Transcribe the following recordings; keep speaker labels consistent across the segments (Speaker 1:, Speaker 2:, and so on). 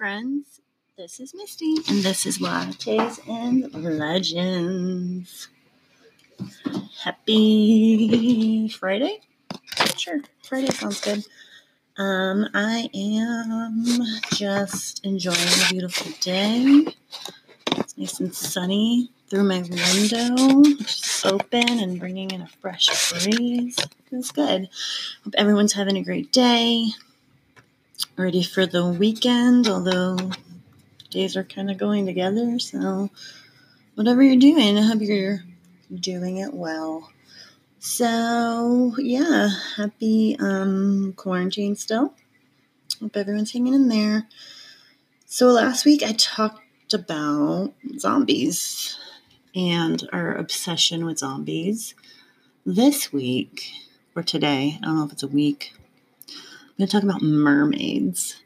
Speaker 1: Friends. This is Misty, and this is Lattes and Legends. Happy Friday? Sure, Friday sounds good. Um, I am just enjoying a beautiful day. It's nice and sunny through my window, is open and bringing in a fresh breeze. Feels good. Hope everyone's having a great day. Ready for the weekend, although days are kind of going together. So, whatever you're doing, I hope you're doing it well. So, yeah, happy um, quarantine still. Hope everyone's hanging in there. So, last week I talked about zombies and our obsession with zombies. This week, or today, I don't know if it's a week, going to talk about mermaids.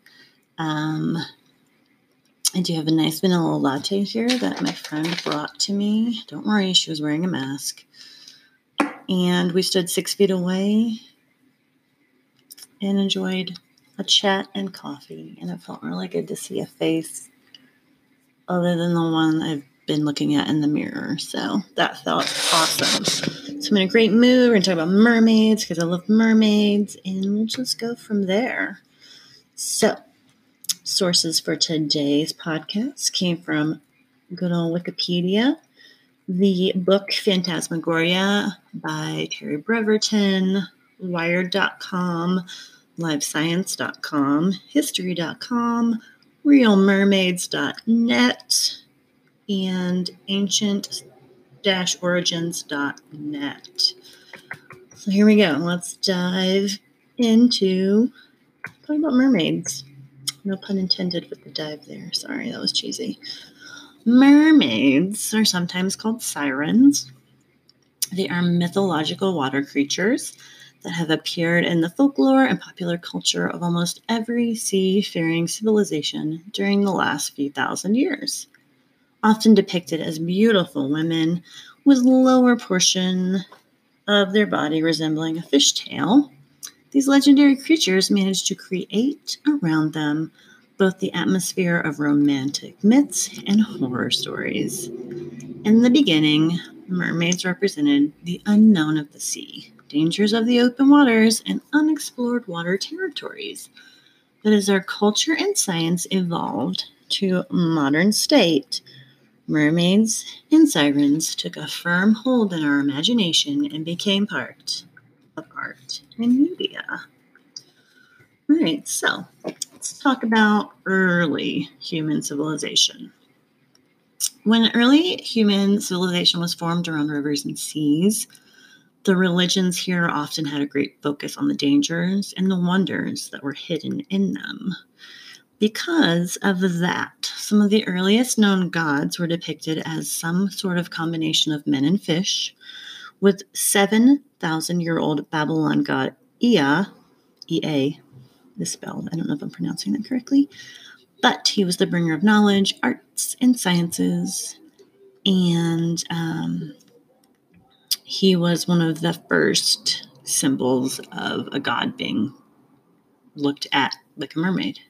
Speaker 1: Um, I do have a nice vanilla latte here that my friend brought to me. Don't worry, she was wearing a mask. And we stood six feet away and enjoyed a chat and coffee. And it felt really good to see a face other than the one I've been looking at in the mirror. So that felt awesome. So I'm in a great mood. We're going to talk about mermaids because I love mermaids. And we'll just go from there. So, sources for today's podcast came from good old Wikipedia. The book Phantasmagoria by Terry Breverton, Wired.com, LiveScience.com, History.com, RealMermaids.net, and Ancient-Origins.net. So here we go. Let's dive into talking about mermaids. No pun intended with the dive there. Sorry, that was cheesy. Mermaids are sometimes called sirens. They are mythological water creatures that have appeared in the folklore and popular culture of almost every seafaring civilization during the last few thousand years. Often depicted as beautiful women with lower portion of their body resembling a fishtail, these legendary creatures managed to create around them both the atmosphere of romantic myths and horror stories. In the beginning, mermaids represented the unknown of the sea, dangers of the open waters, and unexplored water territories. But as our culture and science evolved to modern state, mermaids and sirens took a firm hold in our imagination and became part of art and media. All right, so let's talk about early human civilization. When early human civilization was formed around rivers and seas, the religions here often had a great focus on the dangers and the wonders that were hidden in them. Because of that, some of the earliest known gods were depicted as some sort of combination of men and fish, with 7,000 year old Babylon god Ea, Ea, is spelled, I don't know if I'm pronouncing that correctly, but he was the bringer of knowledge, arts, and sciences, and um, he was one of the first symbols of a god being looked at like a mermaid.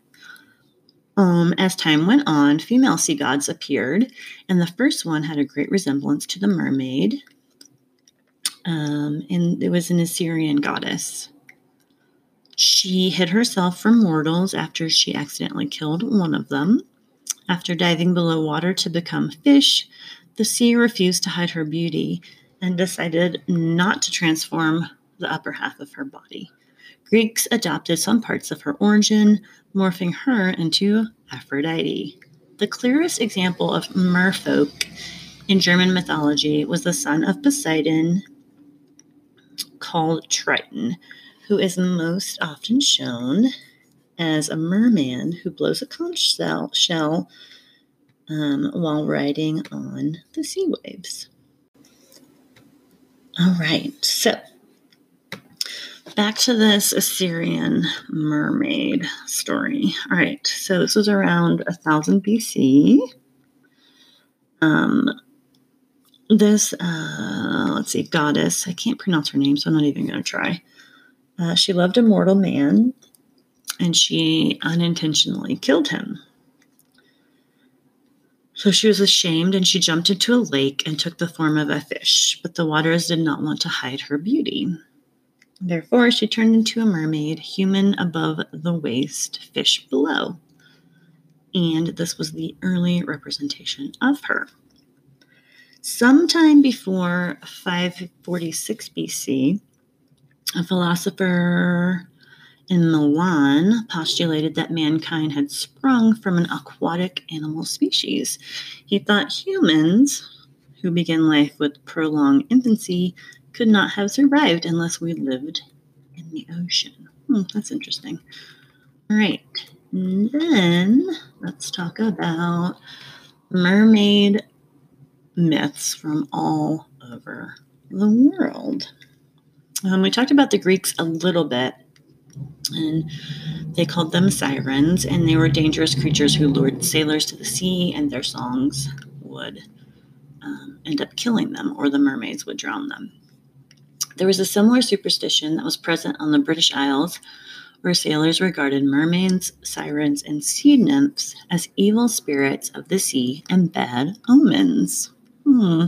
Speaker 1: Um, as time went on, female sea gods appeared, and the first one had a great resemblance to the mermaid. Um, and it was an Assyrian goddess. She hid herself from mortals after she accidentally killed one of them. After diving below water to become fish, the sea refused to hide her beauty and decided not to transform the upper half of her body. Greeks adopted some parts of her origin, morphing her into Aphrodite. The clearest example of merfolk in German mythology was the son of Poseidon called Triton, who is most often shown as a merman who blows a conch shell, um, while riding on the sea waves. All right, so back to this Assyrian mermaid story. All right, so this was around 1000 BC. Um, this, uh, let's see, goddess, I can't pronounce her name, so I'm not even going to try. Uh, she loved a mortal man and she unintentionally killed him. So she was ashamed and she jumped into a lake and took the form of a fish, but the waters did not want to hide her beauty. Therefore, she turned into a mermaid, human above the waist, fish below. And this was the early representation of her. Sometime before 546 BC, a philosopher in Milan postulated that mankind had sprung from an aquatic animal species. He thought humans, who begin life with prolonged infancy, could not have survived unless we lived in the ocean. Hmm, that's interesting. All right, and then let's talk about mermaid myths from all over the world. Um, we talked about the Greeks a little bit, and they called them sirens, and they were dangerous creatures who lured sailors to the sea, and their songs would um, end up killing them, or the mermaids would drown them. There was a similar superstition that was present on the British Isles, where sailors regarded mermaids, sirens, and sea nymphs as evil spirits of the sea and bad omens. Hmm.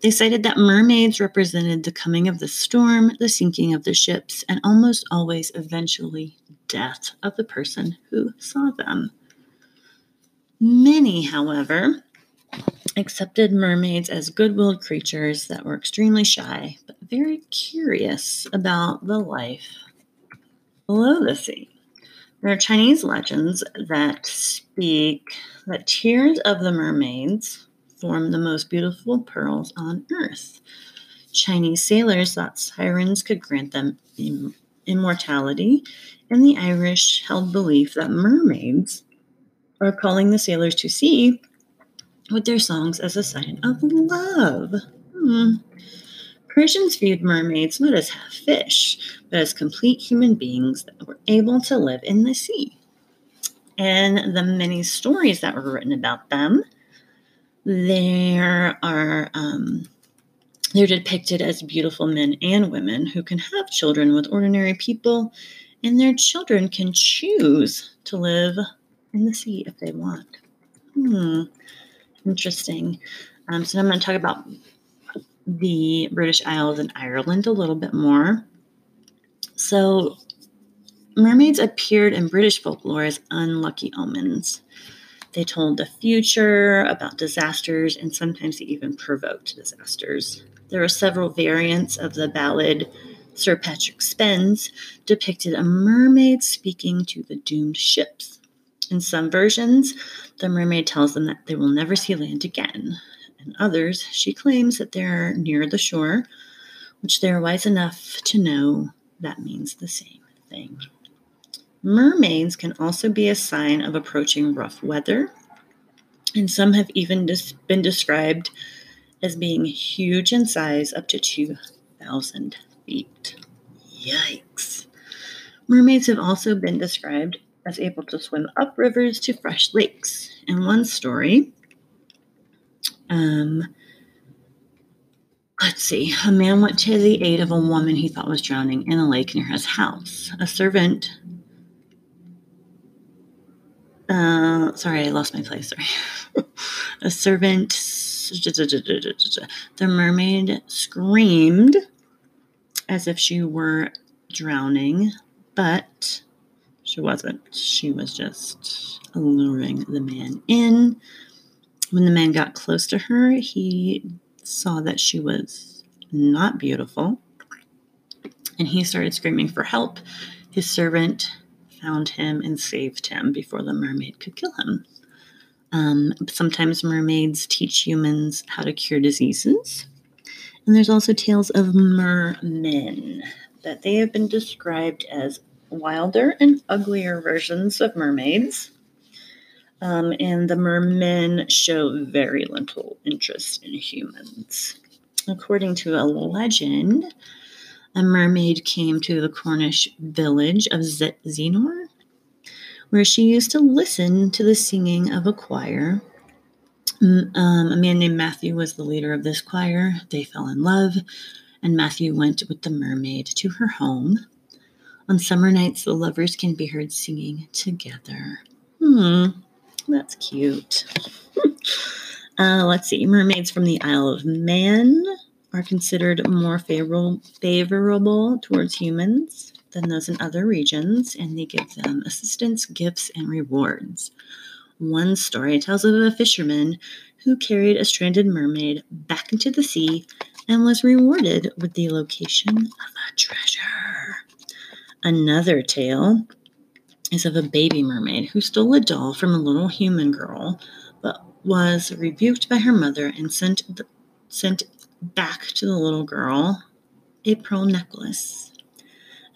Speaker 1: They cited that mermaids represented the coming of the storm, the sinking of the ships, and almost always eventually death of the person who saw them. Many, however, accepted mermaids as good willed creatures that were extremely shy, but very curious about the life below the sea. There are Chinese legends that speak that tears of the mermaids form the most beautiful pearls on earth. Chinese sailors thought sirens could grant them Im- immortality, and the Irish held belief that mermaids are calling the sailors to sea with their songs as a sign of love. Hmm. Persians viewed mermaids not as half fish, but as complete human beings that were able to live in the sea. And the many stories that were written about them, there are um, they're depicted as beautiful men and women who can have children with ordinary people, and their children can choose to live in the sea if they want. Hmm interesting. Um, so I'm going to talk about the British Isles and Ireland a little bit more. So, mermaids appeared in British folklore as unlucky omens. They told the future, about disasters, and sometimes they even provoked disasters. There are several variants of the ballad Sir Patrick Spens depicted a mermaid speaking to the doomed ships. In some versions, the mermaid tells them that they will never see land again. In others, she claims that they're near the shore, which they're wise enough to know that means the same thing. Mermaids can also be a sign of approaching rough weather. And some have even dis- been described as being huge in size, up to 2,000 feet. Yikes. Mermaids have also been described as able to swim up rivers to fresh lakes. In one story, um, let's see, a man went to the aid of a woman he thought was drowning in a lake near his house. A servant, uh, sorry, I lost my place. Sorry. a servant, the mermaid screamed as if she were drowning, but she wasn't. She was just luring the man in. When the man got close to her, he saw that she was not beautiful and he started screaming for help. His servant found him and saved him before the mermaid could kill him. Um, sometimes mermaids teach humans how to cure diseases. And there's also tales of mermen, that they have been described as wilder and uglier versions of mermaids. Um, and the mermen show very little interest in humans. According to a legend, a mermaid came to the Cornish village of Zennor, where she used to listen to the singing of a choir. Um, a man named Matthew was the leader of this choir. They fell in love, and Matthew went with the mermaid to her home. On summer nights, the lovers can be heard singing together. Hmm, that's cute. uh, let's see. Mermaids from the Isle of Man are considered more favorable, favorable towards humans than those in other regions, and they give them assistance, gifts, and rewards. One story tells of a fisherman who carried a stranded mermaid back into the sea and was rewarded with the location of a treasure. Another tale is of a baby mermaid who stole a doll from a little human girl, but was rebuked by her mother and sent the, sent back to the little girl a pearl necklace.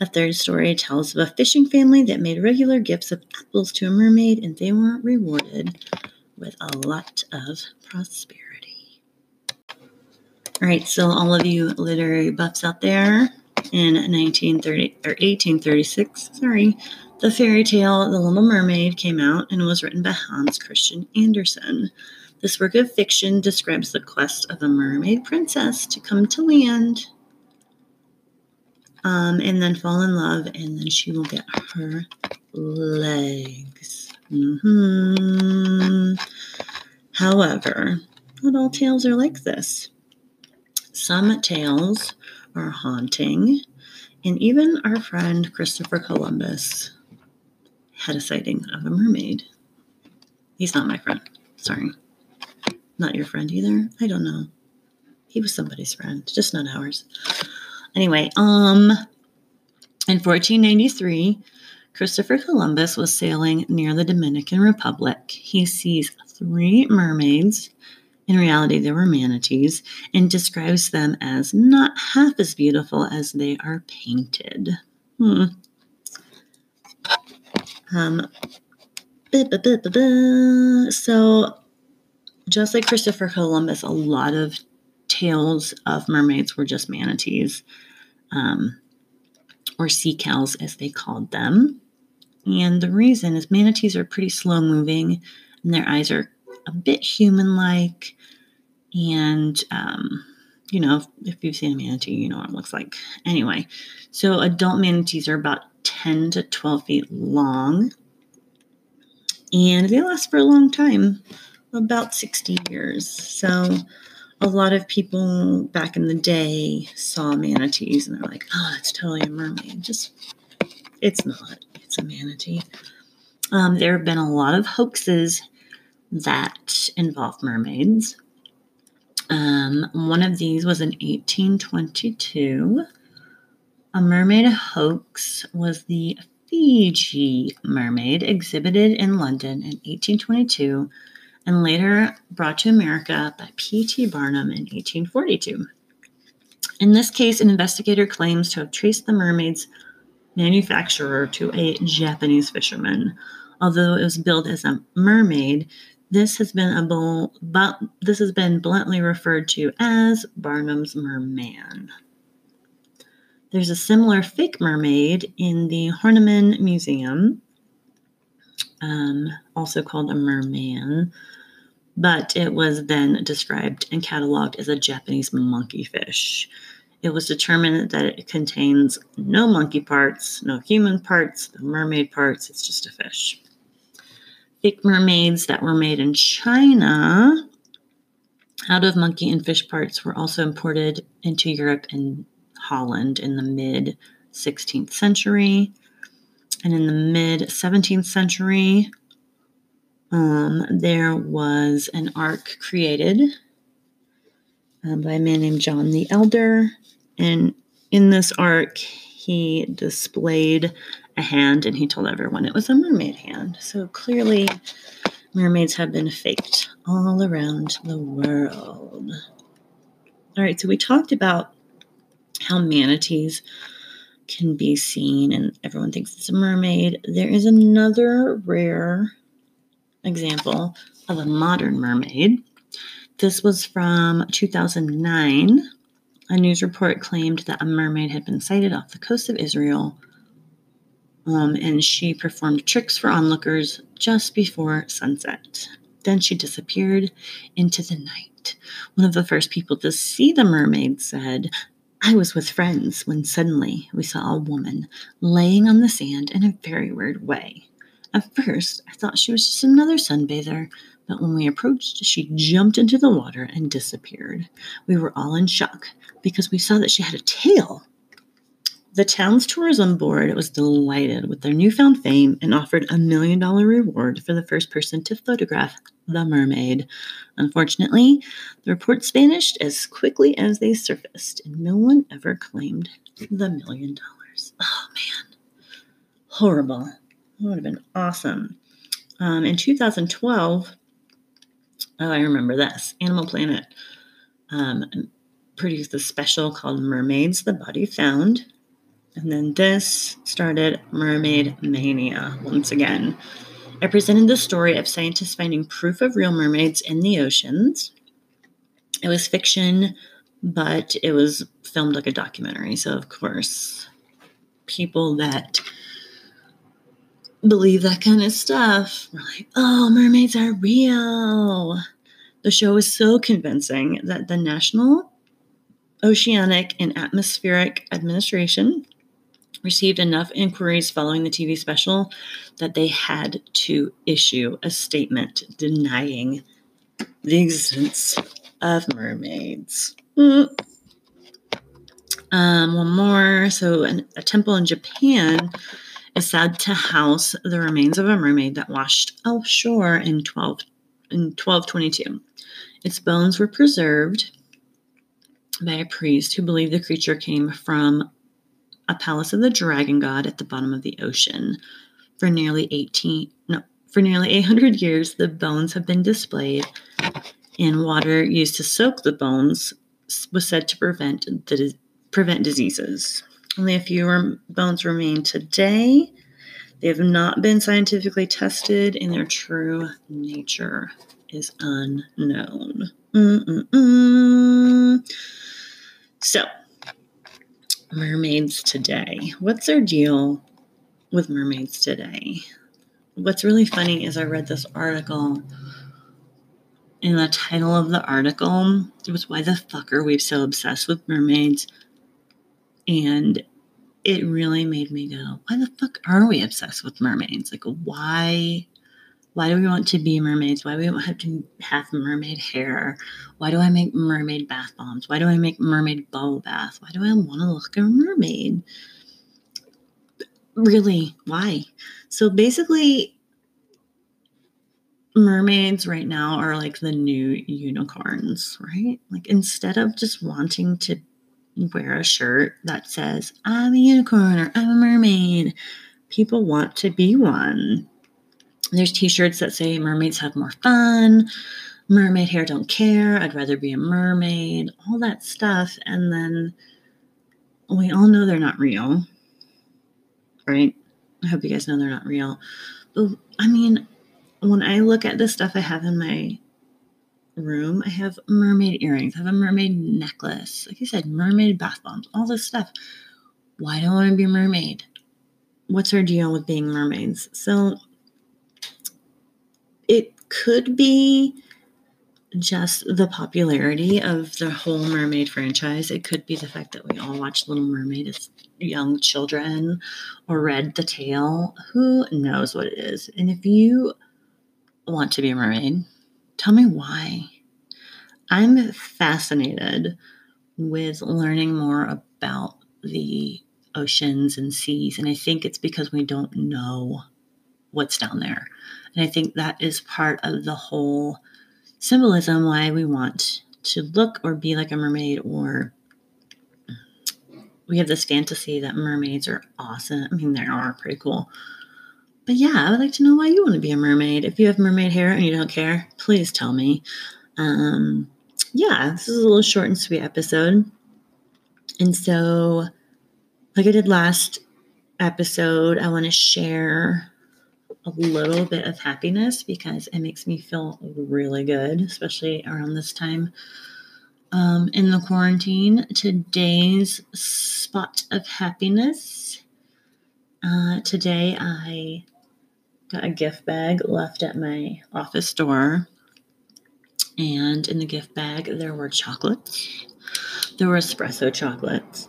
Speaker 1: A third story tells of a fishing family that made regular gifts of apples to a mermaid, and they were rewarded with a lot of prosperity. All right, so all of you literary buffs out there, in 1930 or 1836, sorry, the fairy tale The Little Mermaid came out and was written by Hans Christian Andersen. This work of fiction describes the quest of a mermaid princess to come to land um, and then fall in love, and then she will get her legs. Mm-hmm. However, not all tales are like this. Some tales are haunting, and even our friend Christopher Columbus had a sighting of a mermaid. He's not my friend. Sorry. Not your friend either. I don't know. He was somebody's friend, just not ours. Anyway, um in 1493, Christopher Columbus was sailing near the Dominican Republic. He sees three mermaids in reality, they were manatees, and describes them as not half as beautiful as they are painted. Hmm. Um, so, just like Christopher Columbus, a lot of tales of mermaids were just manatees, um, or sea cows, as they called them. And the reason is manatees are pretty slow moving, and their eyes are a bit human like. And, um, you know, if, if you've seen a manatee, you know what it looks like. Anyway, so adult manatees are about 10 to 12 feet long. And they last for a long time, about 60 years. So a lot of people back in the day saw manatees and they're like, oh, it's totally a mermaid. Just, it's not. It's a manatee. Um, there have been a lot of hoaxes that involve mermaids. Um, one of these was in 1822. A mermaid hoax was the Fiji mermaid exhibited in London in 1822 and later brought to America by P.T. Barnum in 1842. In this case, an investigator claims to have traced the mermaid's manufacturer to a Japanese fisherman. Although it was billed as a mermaid, This has been a but this has been bluntly referred to as Barnum's merman. There's a similar fake mermaid in the Horniman Museum, um, also called a merman, but it was then described and cataloged as a Japanese monkey fish. It was determined that it contains no monkey parts, no human parts, no mermaid parts, it's just a fish fake mermaids that were made in China out of monkey and fish parts were also imported into Europe and Holland in the mid 16th century. And in the mid 17th century, um, there was an ark created um, by a man named John the Elder. And in this ark, he displayed a hand and he told everyone it was a mermaid hand. So clearly, mermaids have been faked all around the world. All right, so we talked about how manatees can be seen and everyone thinks it's a mermaid. There is another rare example of a modern mermaid. This was from 2009. A news report claimed that a mermaid had been sighted off the coast of Israel um, and she performed tricks for onlookers just before sunset. Then she disappeared into the night. One of the first people to see the mermaid said, I was with friends when suddenly we saw a woman laying on the sand in a very weird way. At first, I thought she was just another sunbather, but when we approached, she jumped into the water and disappeared. We were all in shock because we saw that she had a tail the town's tourism board was delighted with their newfound fame and offered a million dollar reward for the first person to photograph the mermaid. Unfortunately, the reports vanished as quickly as they surfaced, and no one ever claimed the million dollars. Oh man, horrible. That would have been awesome. Um, in 2012, oh, I remember this Animal Planet um, produced a special called Mermaids the Body Found and then this started Mermaid Mania once again. I presented the story of scientists finding proof of real mermaids in the oceans. It was fiction, but it was filmed like a documentary. So, of course, people that believe that kind of stuff were like, oh, mermaids are real. The show was so convincing that the National Oceanic and Atmospheric Administration received enough inquiries following the TV special that they had to issue a statement denying the existence of mermaids. Mm. Um, one more. So, an, a temple in Japan is said to house the remains of a mermaid that washed offshore in 12 in 1222. Its bones were preserved by a priest who believed the creature came from a palace of the dragon god at the bottom of the ocean. For nearly 18 no, for nearly 800 years the bones have been displayed and water used to soak the bones was said to prevent the prevent diseases. Only a few bones remain today. They have not been scientifically tested, and their true nature is unknown. Mm-mm-mm. So, mermaids today. What's their deal with mermaids today? What's really funny is I read this article, and the title of the article was Why the Fuck Are We So Obsessed with Mermaids? And it really made me go, Why the fuck are we obsessed with mermaids? Like, why why do we want to be mermaids? Why do we have to have mermaid hair? Why do I make mermaid bath bombs? Why do I make mermaid bubble bath? Why do I want to look like a mermaid? Really, why? So basically, mermaids right now are like the new unicorns, right? Like instead of just wanting to wear a shirt that says, I'm a unicorn or I'm a mermaid, people want to be one there's t-shirts that say mermaids have more fun, mermaid hair don't care, I'd rather be a mermaid, all that stuff. And then we all know they're not real. Right? I hope you guys know they're not real. But I mean, when I look at the stuff I have in my room, I have mermaid earrings, I have a mermaid necklace, like you said, mermaid bath bombs, all this stuff. Why do I want to be a mermaid? What's our deal with being mermaids? So could be just the popularity of the whole mermaid franchise. It could be the fact that we all watched Little Mermaid as young children or read The Tale. Who knows what it is? And if you want to be a mermaid, tell me why. I'm fascinated with learning more about the oceans and seas. And I think it's because we don't know what's down there. And I think that is part of the whole symbolism why we want to look or be like a mermaid or we have this fantasy that mermaids are awesome. I mean, they are pretty cool. But yeah, I would like to know why you want to be a mermaid. If you have mermaid hair and you don't care, please tell me. Um, yeah, this is a little short and sweet episode. And so, like I did last episode, I want to share a little bit of happiness because it makes me feel really good, especially around this time um, in the quarantine. Today's spot of happiness. Uh, today, I got a gift bag left at my office door. And in the gift bag, there were chocolates. There were espresso chocolates.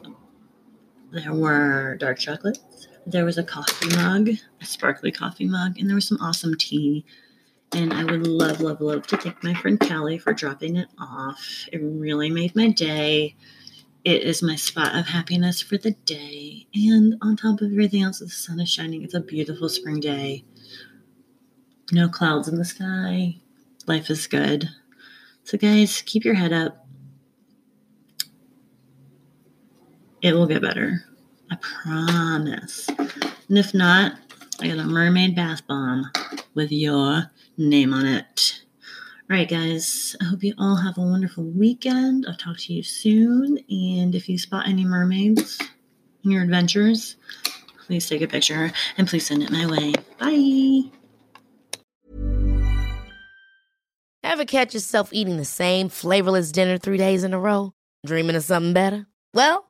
Speaker 1: There were dark chocolates. There was a coffee mug, a sparkly coffee mug, and there was some awesome tea. And I would love, love, love to thank my friend Callie for dropping it off. It really made my day. It is my spot of happiness for the day. And on top of everything else, the sun is shining. It's a beautiful spring day. No clouds in the sky. Life is good. So, guys, keep your head up. It will get better. I promise. And if not, I got a mermaid bath bomb with your name on it. All right, guys, I hope you all have a wonderful weekend. I'll talk to you soon. And if you spot any mermaids in your adventures, please take a picture and please send it my way. Bye.
Speaker 2: Ever catch yourself eating the same flavorless dinner three days in a row? Dreaming of something better? Well,